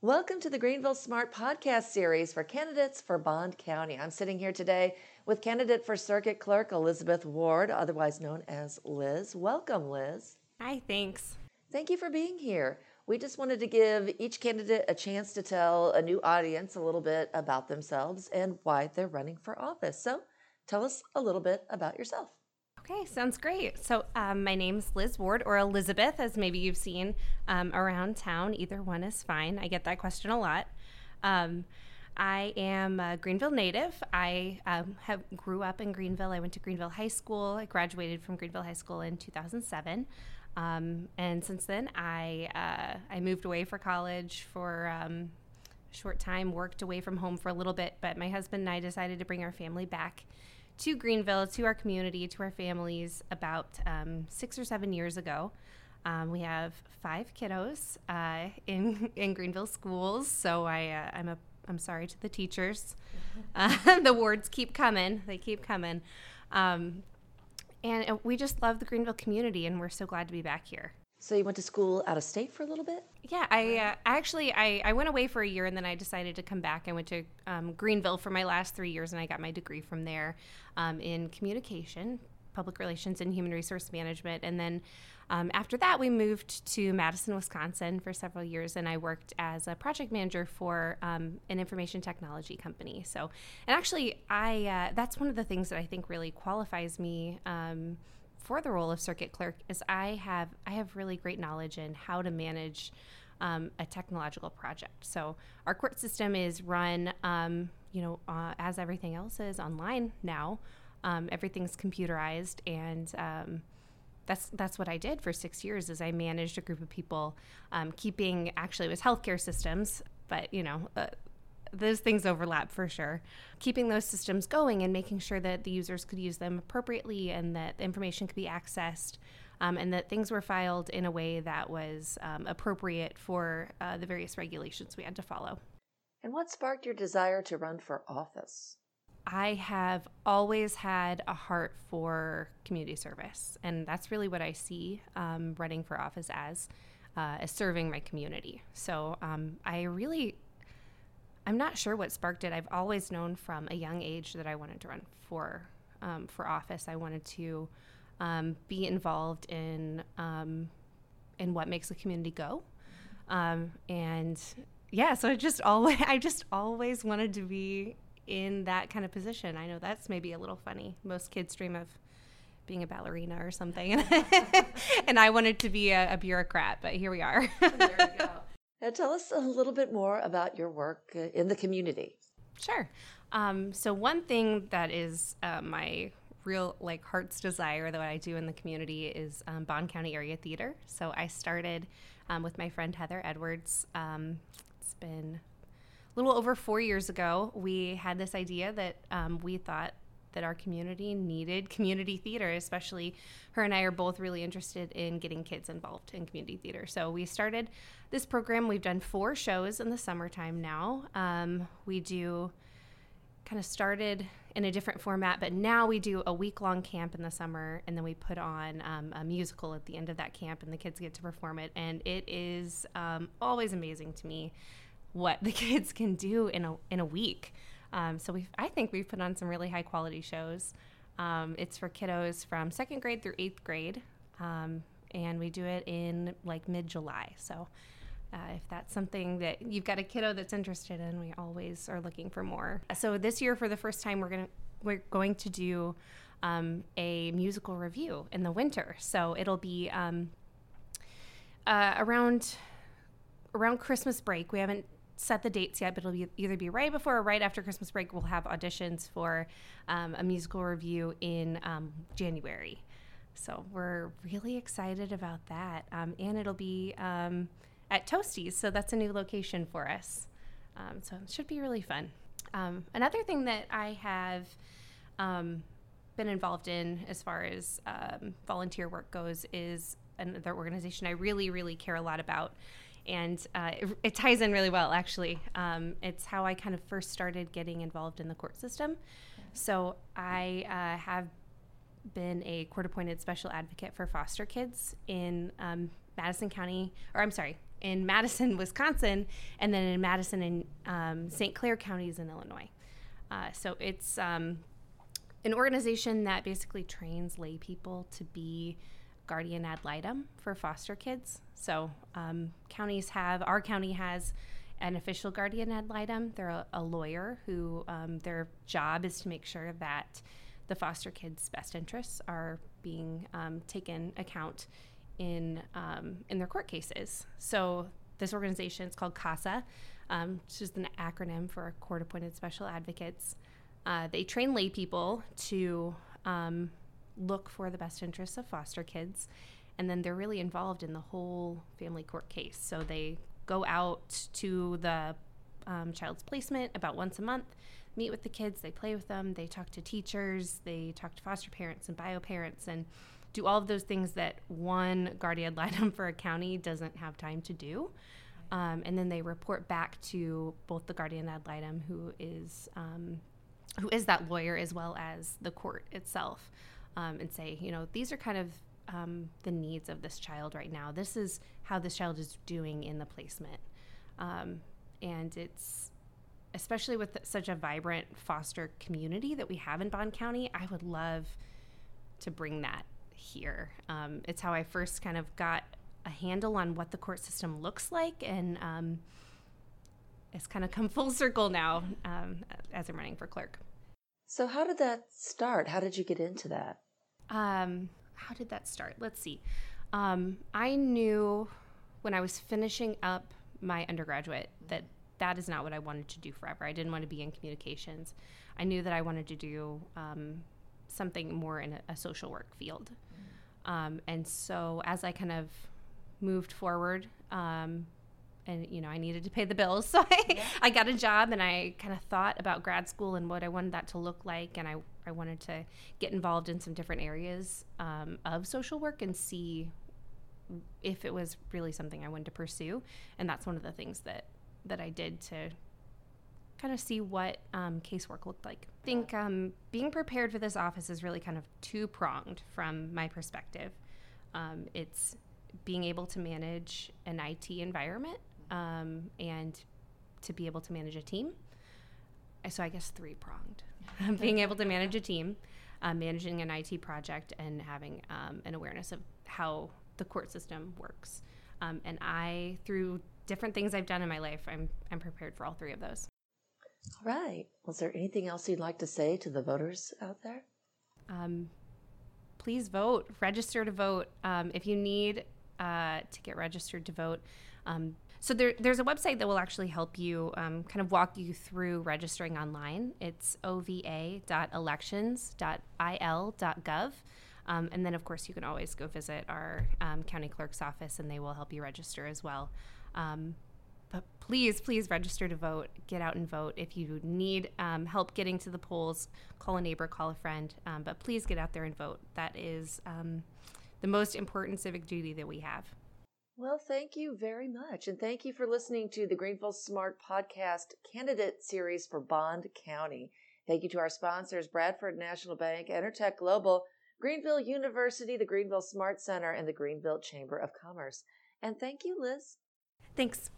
Welcome to the Greenville Smart Podcast series for candidates for Bond County. I'm sitting here today with candidate for Circuit Clerk Elizabeth Ward, otherwise known as Liz. Welcome, Liz. Hi, thanks. Thank you for being here. We just wanted to give each candidate a chance to tell a new audience a little bit about themselves and why they're running for office. So tell us a little bit about yourself. Okay, sounds great. So, um, my name's Liz Ward, or Elizabeth, as maybe you've seen um, around town. Either one is fine. I get that question a lot. Um, I am a Greenville native. I um, have grew up in Greenville. I went to Greenville High School. I graduated from Greenville High School in 2007. Um, and since then, I uh, I moved away for college for um, a short time, worked away from home for a little bit. But my husband and I decided to bring our family back to Greenville, to our community, to our families about um, six or seven years ago. Um, we have five kiddos uh, in in Greenville schools, so I uh, I'm a I'm sorry to the teachers. Uh, the words keep coming; they keep coming, um, and uh, we just love the Greenville community, and we're so glad to be back here. So you went to school out of state for a little bit? Yeah, I uh, actually I, I went away for a year and then I decided to come back. I went to um, Greenville for my last three years and I got my degree from there um, in communication, public relations, and human resource management. And then um, after that, we moved to Madison, Wisconsin for several years, and I worked as a project manager for um, an information technology company. So, and actually, I uh, that's one of the things that I think really qualifies me um, for the role of circuit clerk is I have I have really great knowledge in how to manage um, a technological project. So our court system is run, um, you know, uh, as everything else is online now. Um, everything's computerized, and um, that's that's what I did for six years. Is I managed a group of people, um, keeping actually it was healthcare systems, but you know, uh, those things overlap for sure. Keeping those systems going and making sure that the users could use them appropriately and that the information could be accessed um, and that things were filed in a way that was um, appropriate for uh, the various regulations we had to follow. And what sparked your desire to run for office? I have always had a heart for community service, and that's really what I see um, running for office as, uh, as serving my community. So um, I really I'm not sure what sparked it. I've always known from a young age that I wanted to run for um, for office. I wanted to um, be involved in um, in what makes the community go, um, and yeah. So I just always I just always wanted to be in that kind of position. I know that's maybe a little funny. Most kids dream of being a ballerina or something, and I wanted to be a, a bureaucrat. But here we are. there go. Now, tell us a little bit more about your work uh, in the community. Sure. Um, so, one thing that is uh, my real like heart's desire that I do in the community is um, Bond County Area Theater. So, I started um, with my friend Heather Edwards. Um, it's been a little over four years ago. We had this idea that um, we thought that our community needed community theater, especially her and I are both really interested in getting kids involved in community theater. So we started this program. We've done four shows in the summertime now. Um, we do kind of started in a different format, but now we do a week long camp in the summer, and then we put on um, a musical at the end of that camp, and the kids get to perform it. And it is um, always amazing to me what the kids can do in a in a week. Um, so we, I think we've put on some really high quality shows. Um, it's for kiddos from second grade through eighth grade, um, and we do it in like mid July. So uh, if that's something that you've got a kiddo that's interested in, we always are looking for more. So this year, for the first time, we're gonna we're going to do um, a musical review in the winter. So it'll be um, uh, around around Christmas break. We haven't set the dates yet, but it'll be either be right before or right after Christmas break. We'll have auditions for um, a musical review in um, January. So we're really excited about that. Um, and it'll be um, at Toasties, so that's a new location for us. Um, so it should be really fun. Um, another thing that I have been involved in as far as volunteer work goes is another organization I really, really care a lot about and uh, it, it, ties in really well actually um, it's how i kind of first started getting involved in the court system so i uh, have been a court appointed special advocate for foster kids in um, madison county or i'm sorry in Madison, Wisconsin, and then in Madison and um, St. Clair counties in Illinois. Uh, so it's um, an organization that basically trains lay people to be guardian ad litem for foster kids. So um, counties have, our county has an official guardian ad litem. They're a, a lawyer who um, their job is to make sure that the foster kids' best interests are being um, taken account in um, in their court cases. So this organization is called CASA, um, which is an acronym for Court Appointed Special Advocates. Uh, they train lay people to um, look for the best interests of foster kids, and then they're really involved in the whole family court case. So they go out to the um, child's placement about once a month, meet with the kids, they play with them, they talk to teachers, they talk to foster parents and bio parents, and do all of those things that one guardian ad litem for a county doesn't have time to do. Um, and then they report back to both the guardian ad litem, who is um, who is that lawyer, as well as the court itself, um, and say, you know, these are kind of um, the needs of this child right now. This is how this child is doing in the placement, um, and it's especially with such a vibrant foster community that we have in Bond County. I would love to bring that here. Um, it's how I first kind of got a handle on what the court system looks like, and um, it's kind of come full circle now um, as I'm running for clerk. So, how did that start? How did you get into that? Um, how did that start? Let's see. Um, I knew when I was finishing up my undergraduate that that is not what I wanted to do forever. I didn't want to be in communications. I knew that I wanted to do um, something more in a, a social work field. Um, and so as I kind of moved forward, um, and you know, I needed to pay the bills, so I, yeah. I got a job, and I kind of thought about grad school and what I wanted that to look like, and I I wanted to get involved in some different areas um, of social work and see if it was really something I wanted to pursue, and that's one of the things that that I did to kind of see what um, casework looked like. I think um, being prepared for this office is really kind of two pronged from my perspective. Um, it's being able to manage an IT environment um, and to be able to manage a team. So I guess three pronged. being able to manage a team, uh, managing an IT project, and having um, an awareness of how the court system works. Um, and I, through different things I've done in my life, I'm I'm prepared for all three of those. All right. Was there anything else you'd like to say to the voters out there? Um, please vote. Register to vote. Um, if you need uh, to get registered to vote, um, so there, there's a website that will actually help you um, kind of walk you through registering online. It's ova.elections.il.gov. Um, and then, of course, you can always go visit our um, county clerk's office and they will help you register as well. Um, but please, please register to vote. Get out and vote. If you need um, help getting to the polls, call a neighbor, call a friend. Um, but please get out there and vote. That is the most important civic duty that we have. Well, thank you very much. And thank you for listening to the Greenville Smart Podcast candidate series for Bond County. Thank you to our sponsors, Bradford National Bank, EnerTech Global, Greenville University, the Greenville Smart Center, and the Greenville Chamber of Commerce. And thank you, Liz. Thanks.